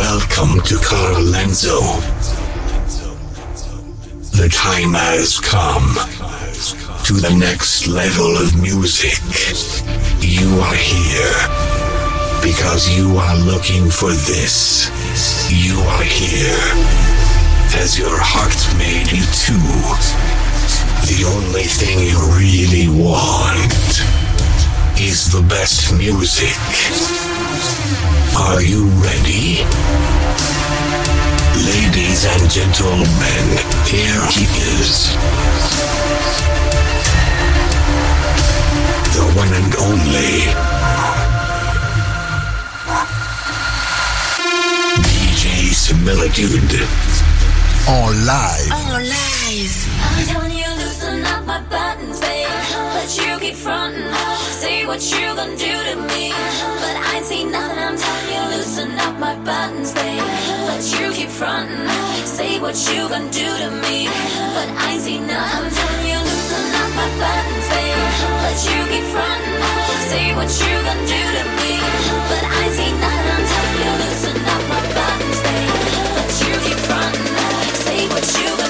Welcome to Carlenzo. The time has come to the next level of music. You are here because you are looking for this. You are here. as your heart made you too? The only thing you really want is the best music. Are you ready? Ladies and gentlemen, here he is. The one and only DJ Similitude. All live. Live. I'm telling you, loosen up my buttons, baby but you keep fronting. Uh, say what you gonna do to me. Uh-huh. But I ain't see nothing, I'm telling you, loosen up my buttons, babe. Uh-huh. But you keep fronting. Uh, say what you gonna do to me. Uh-huh. But I ain't see nothing, I'm telling you, loosen up my buttons, babe. But you keep fronting. Uh, say what you gonna do to me. But I ain't see nothing, I'm telling you, loosen up my buttons, babe. But you keep fronting. Say what you gonna me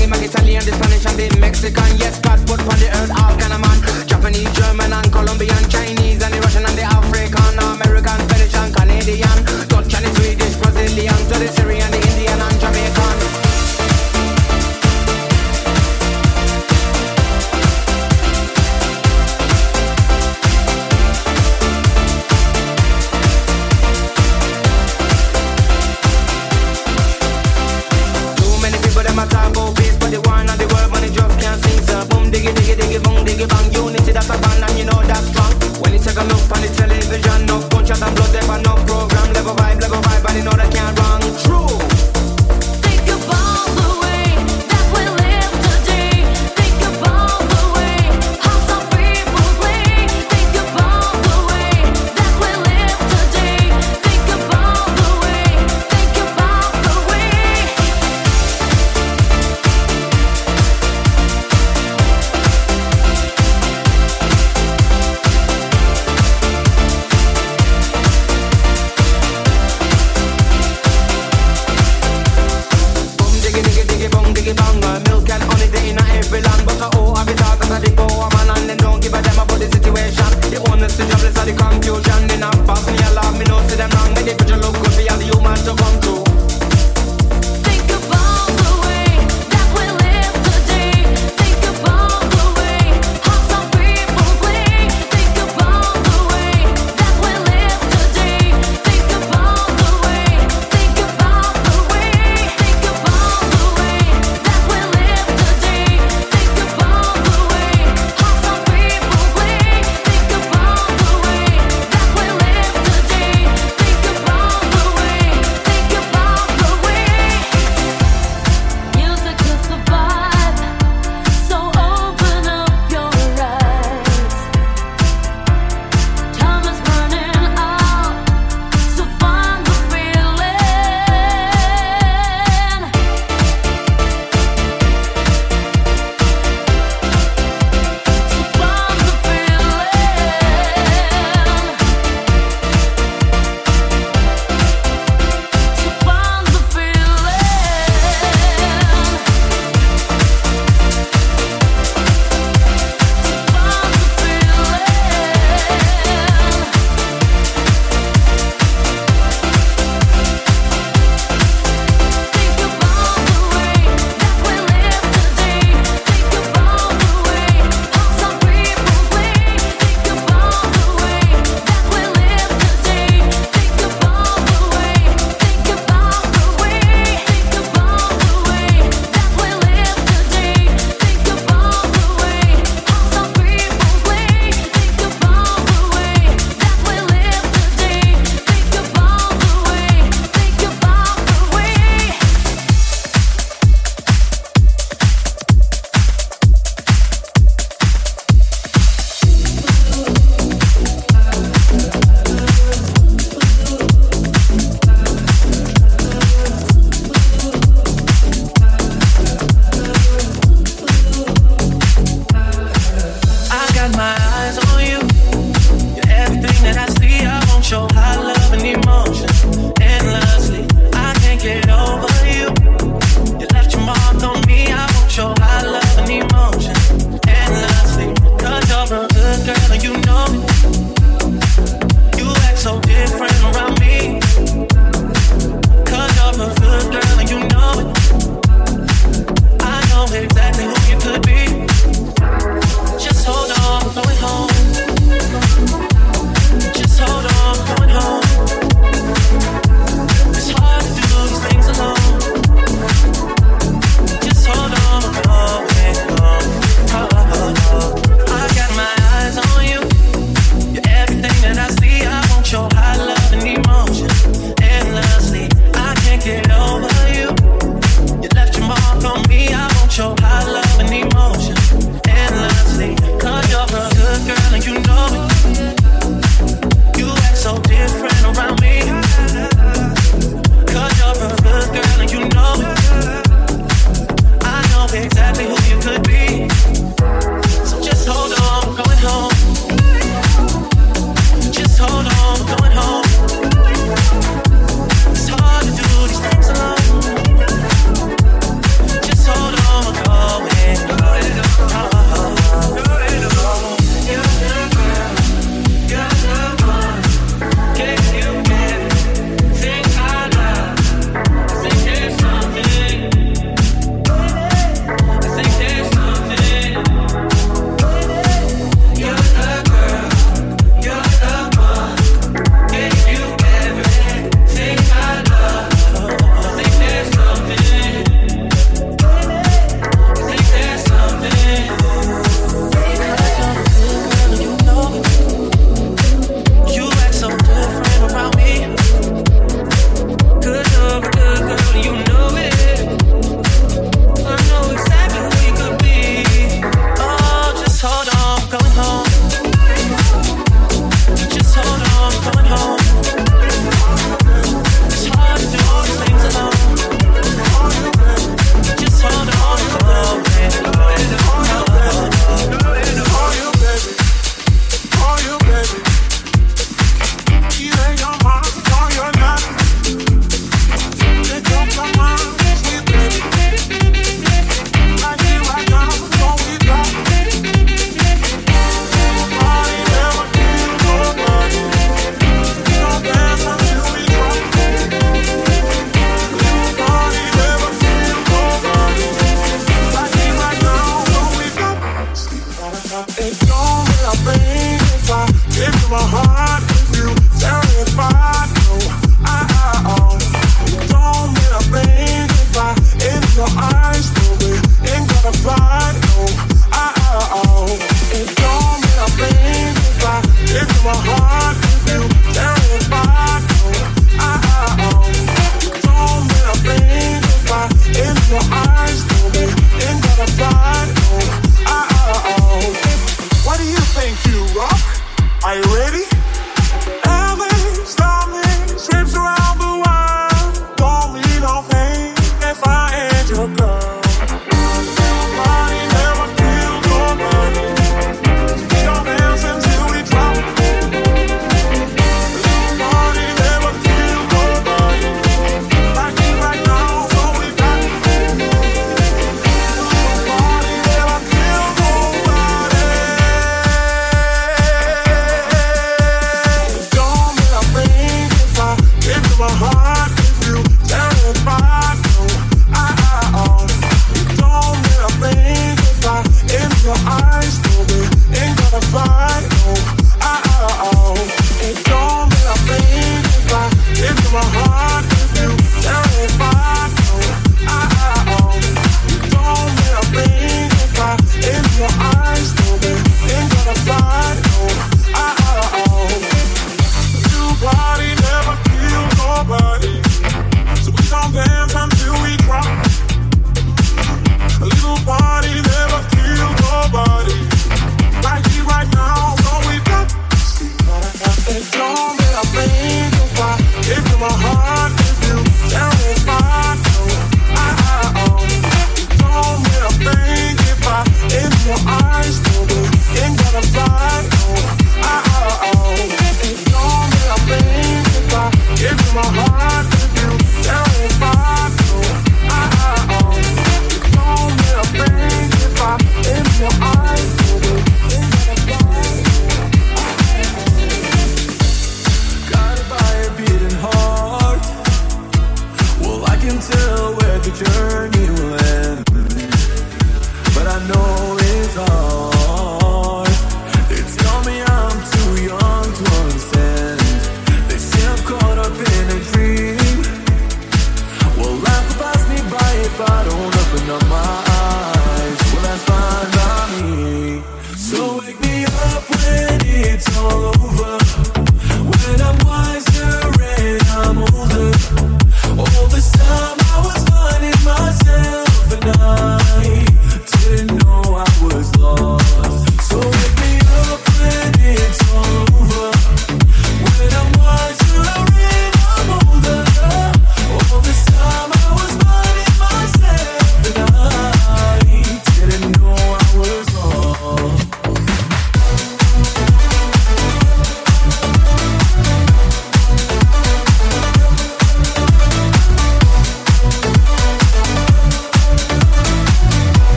them a talk about peace, but the war and the world, money just can't sing. So boom,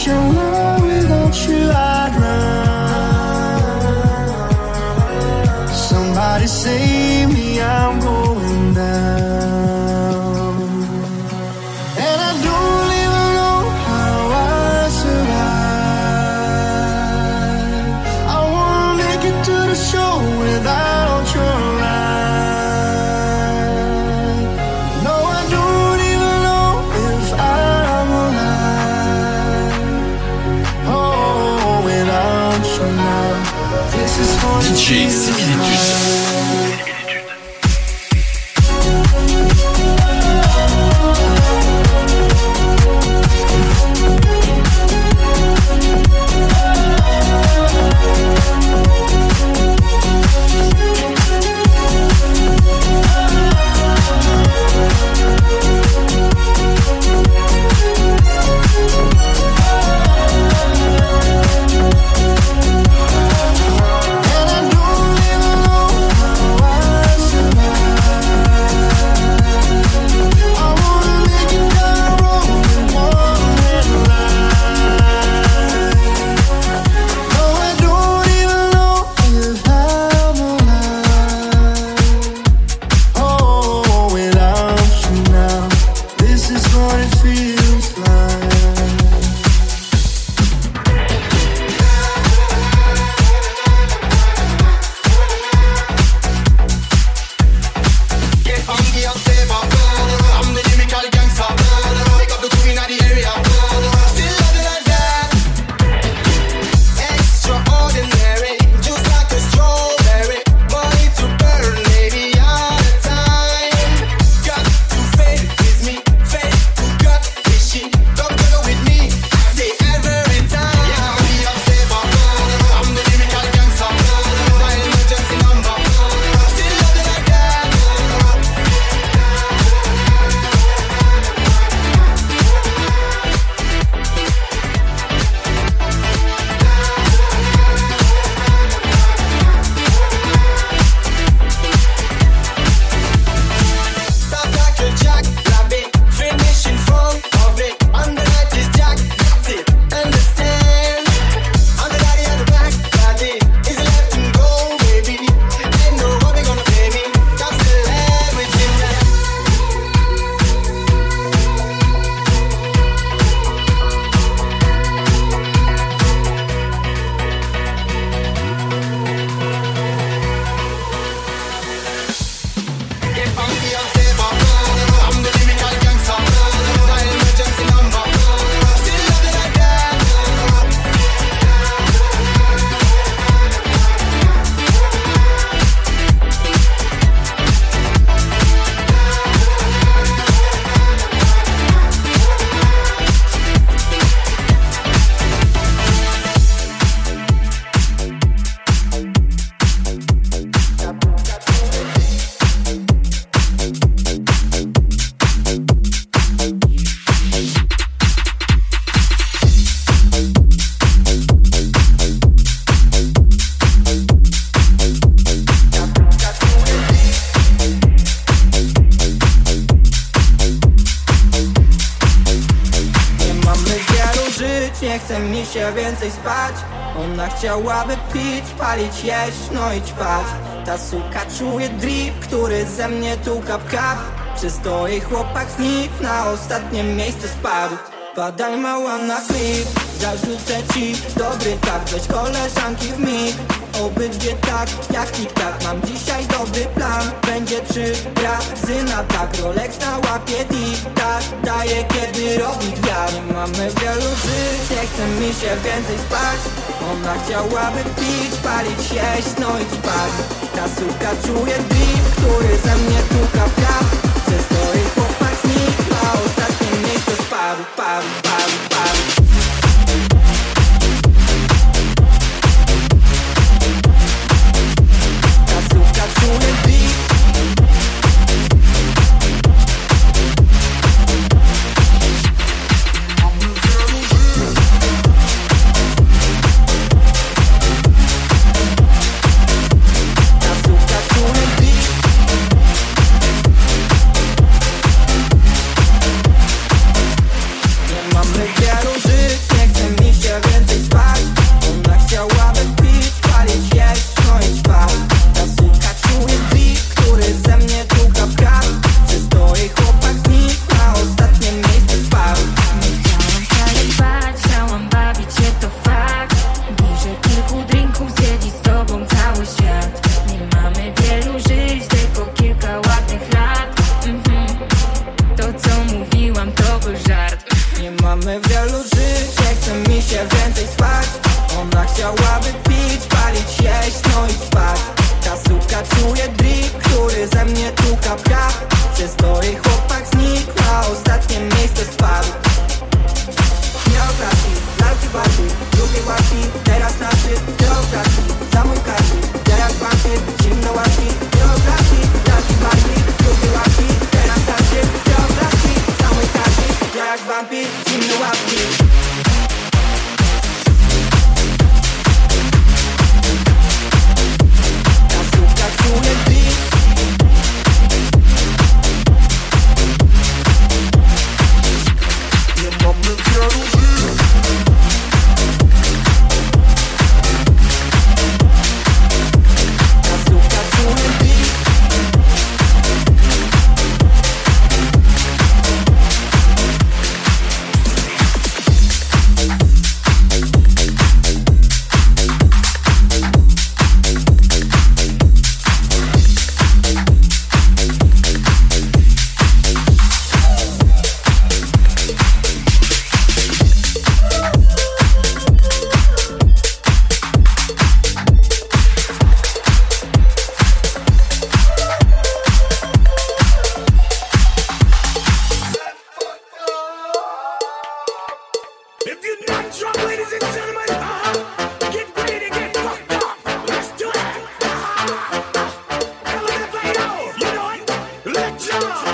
Without your się więcej spać. Ona chciałaby pić, palić, jeść, no i ćpać. Ta suka czuje drip, który ze mnie tu kap kap. Czysto chłopak znikł, na ostatnie miejsce spadł. Badaj mała na klip, zarzucę ci dobry tak Weź koleżanki w mig obydwie tak jak tik-tak Mam dzisiaj dobry plan, będzie trzy razy na tak. Rolex na łapie tak daje kiedy robi gwiazd. Mamy wielu żyć, nie chce mi się więcej spać. Ona chciałaby pić, palić, jeść, no i spać. Ta suka czuje drip, który ze mnie tuka piach. Ze stoi chłopak znikł, a ostatnie miejsce spadł, padł, padł. Yeah.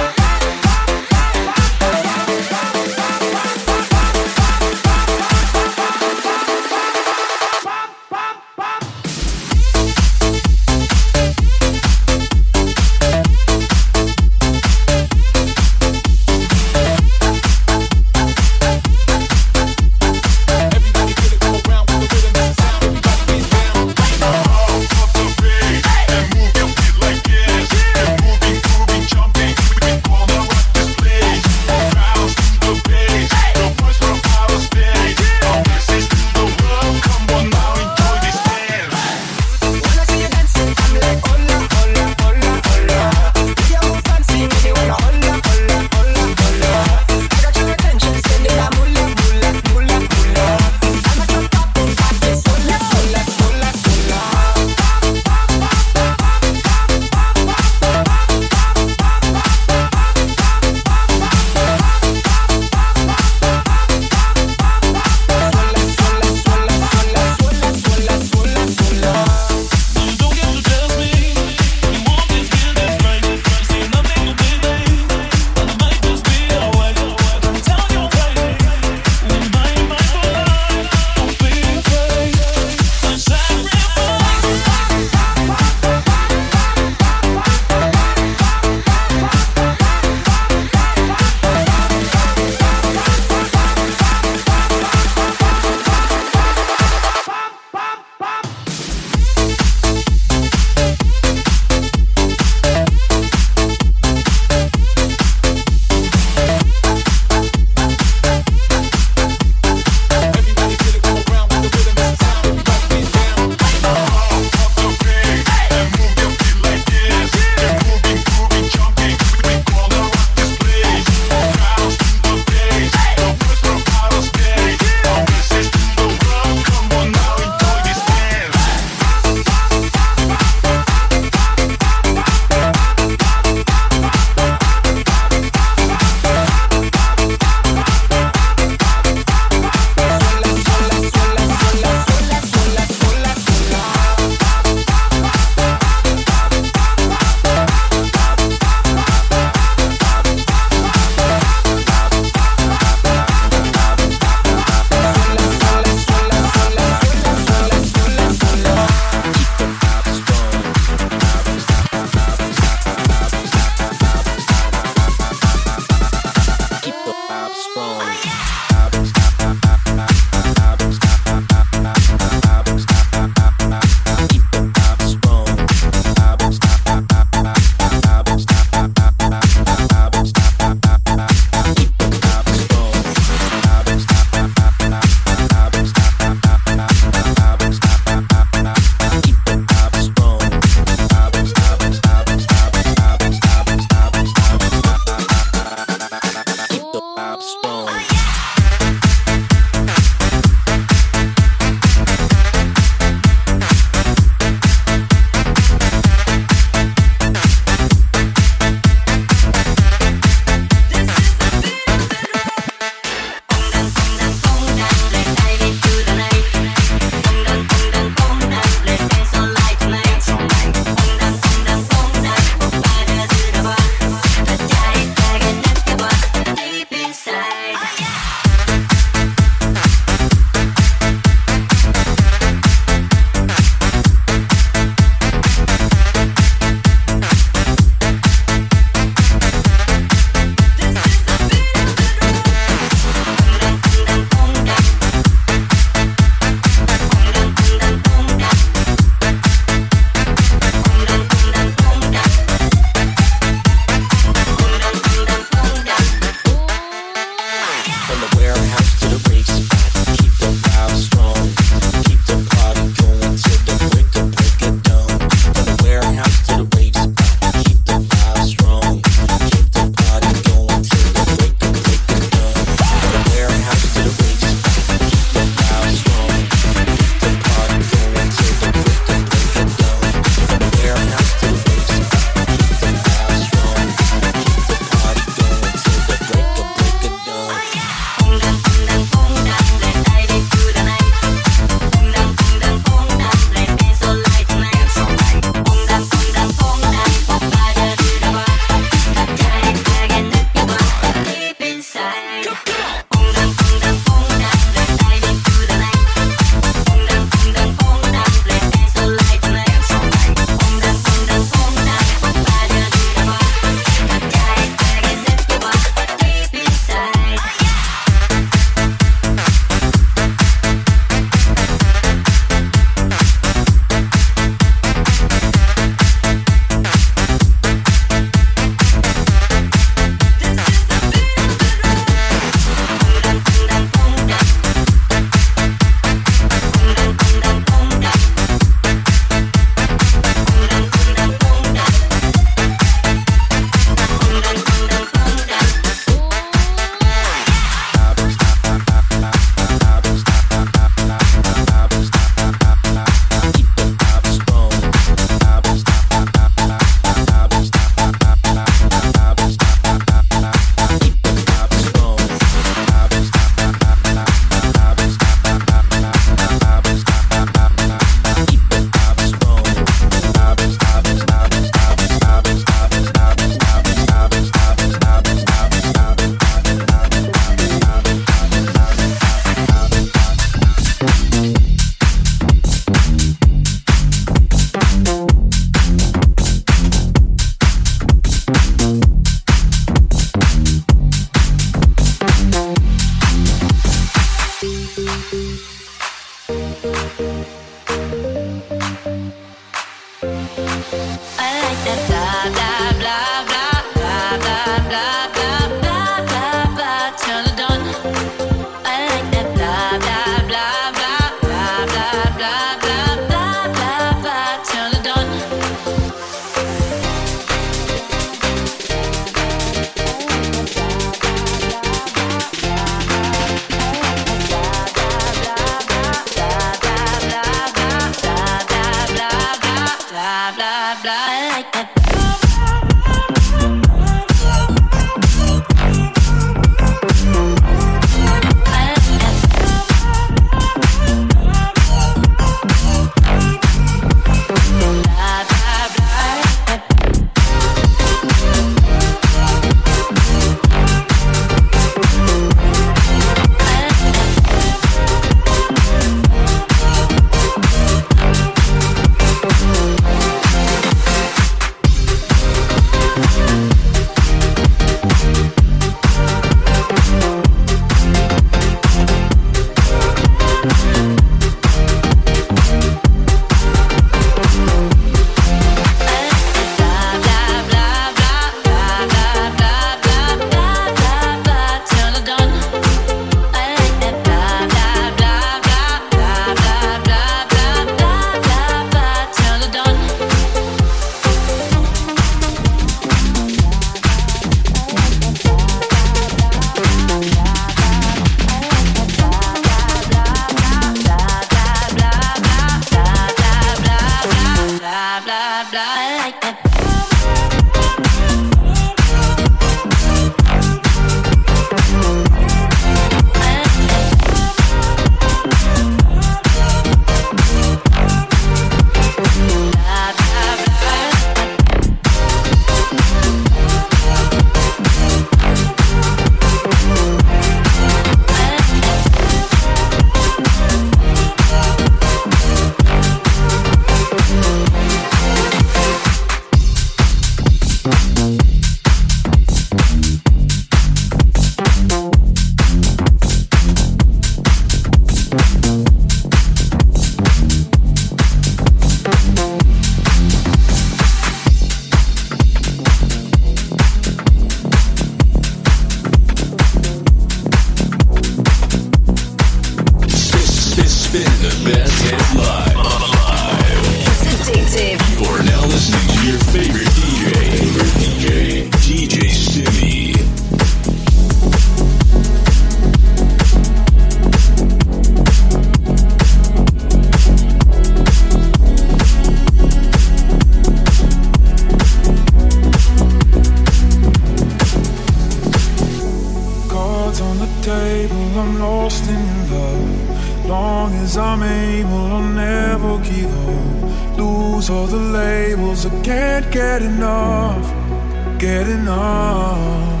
getting off, getting off.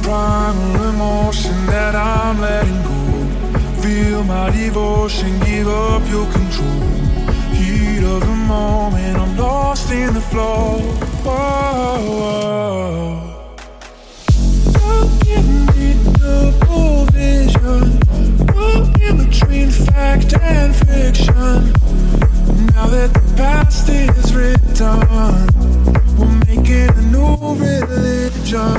Primal emotion that I'm letting go. Feel my devotion, give up your control. Heat of the moment, I'm lost in the flow. Oh, oh, oh. Don't give me double vision. Go in between fact and fiction. Now that the past is written done. We'll make it a new religion.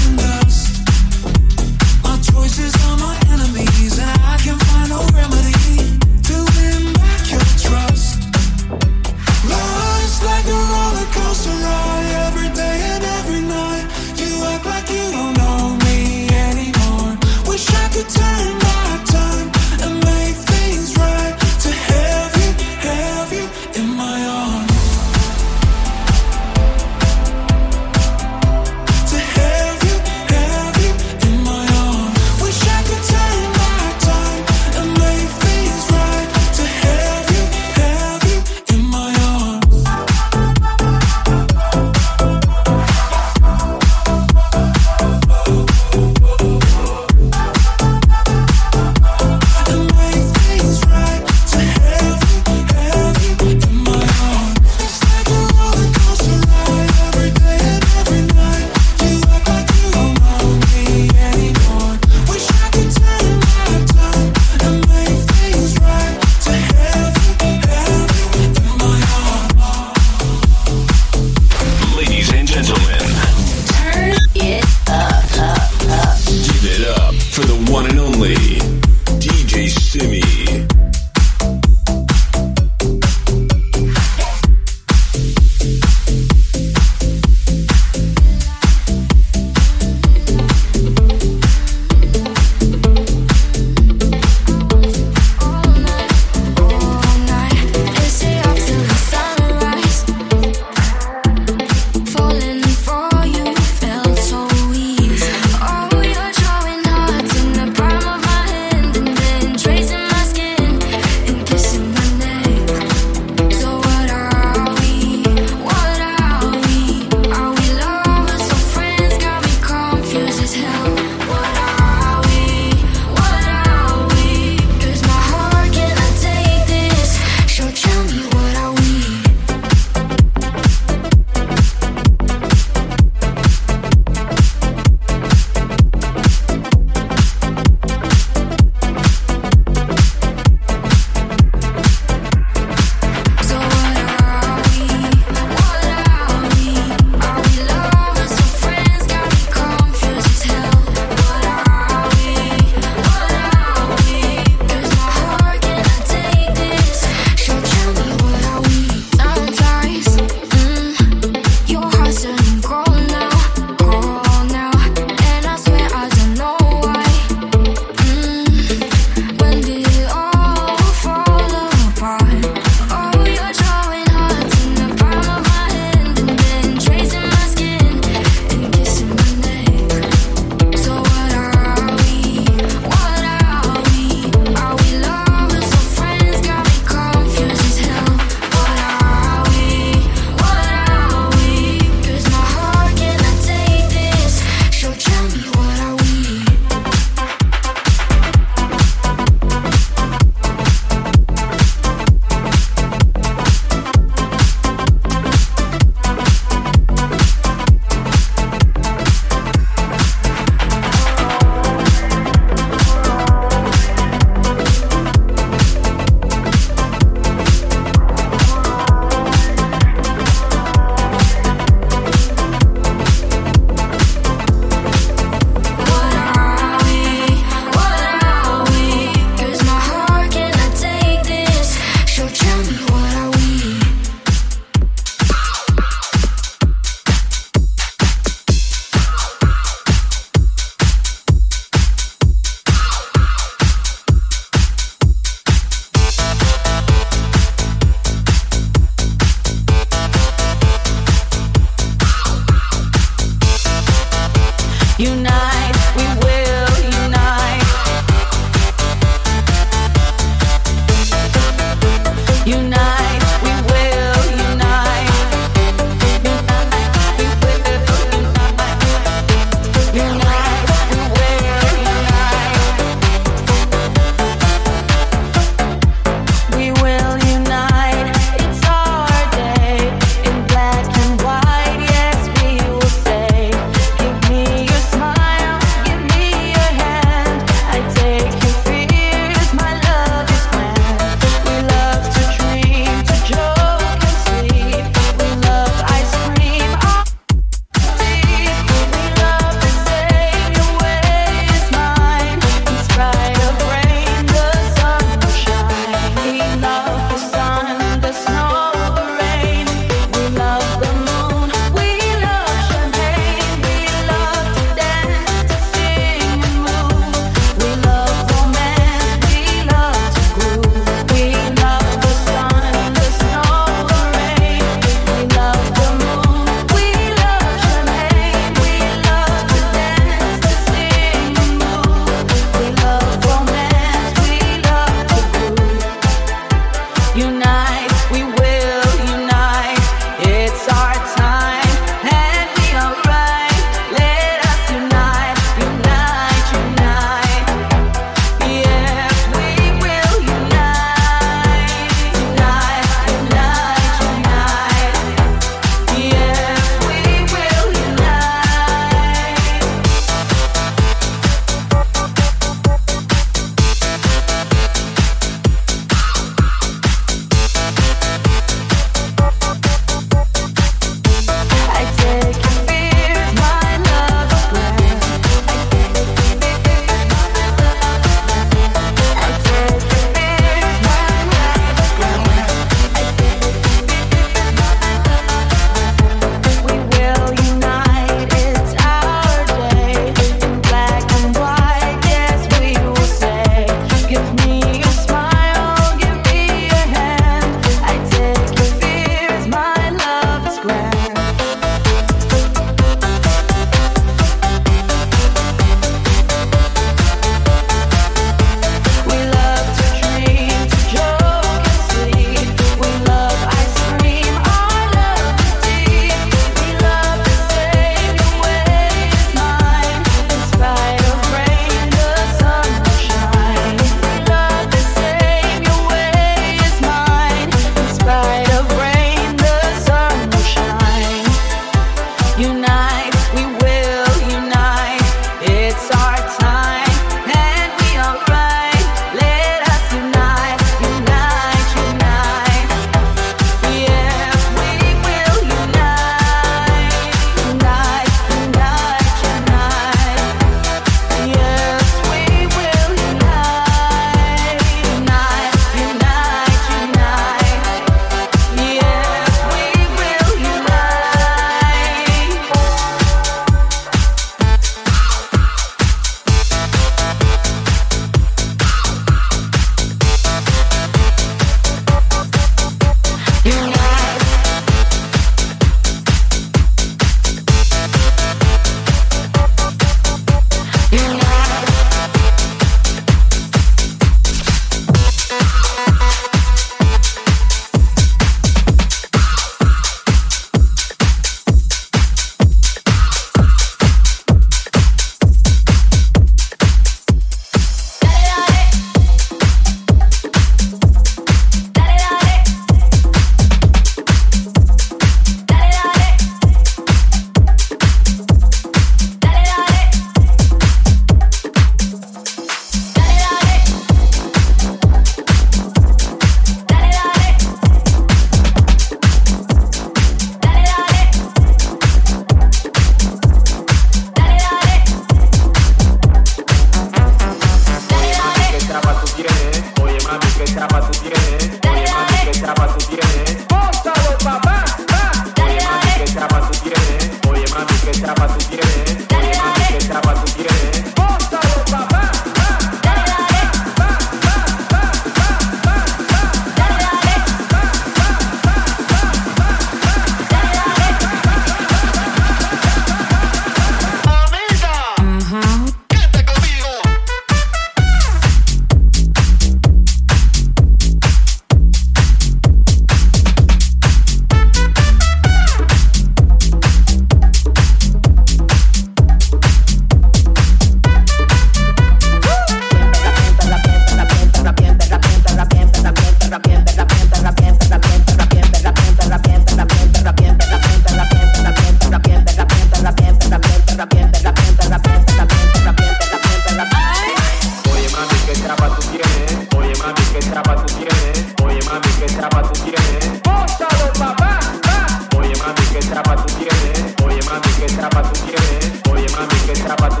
Oye, mami, ¿qué tapa tú?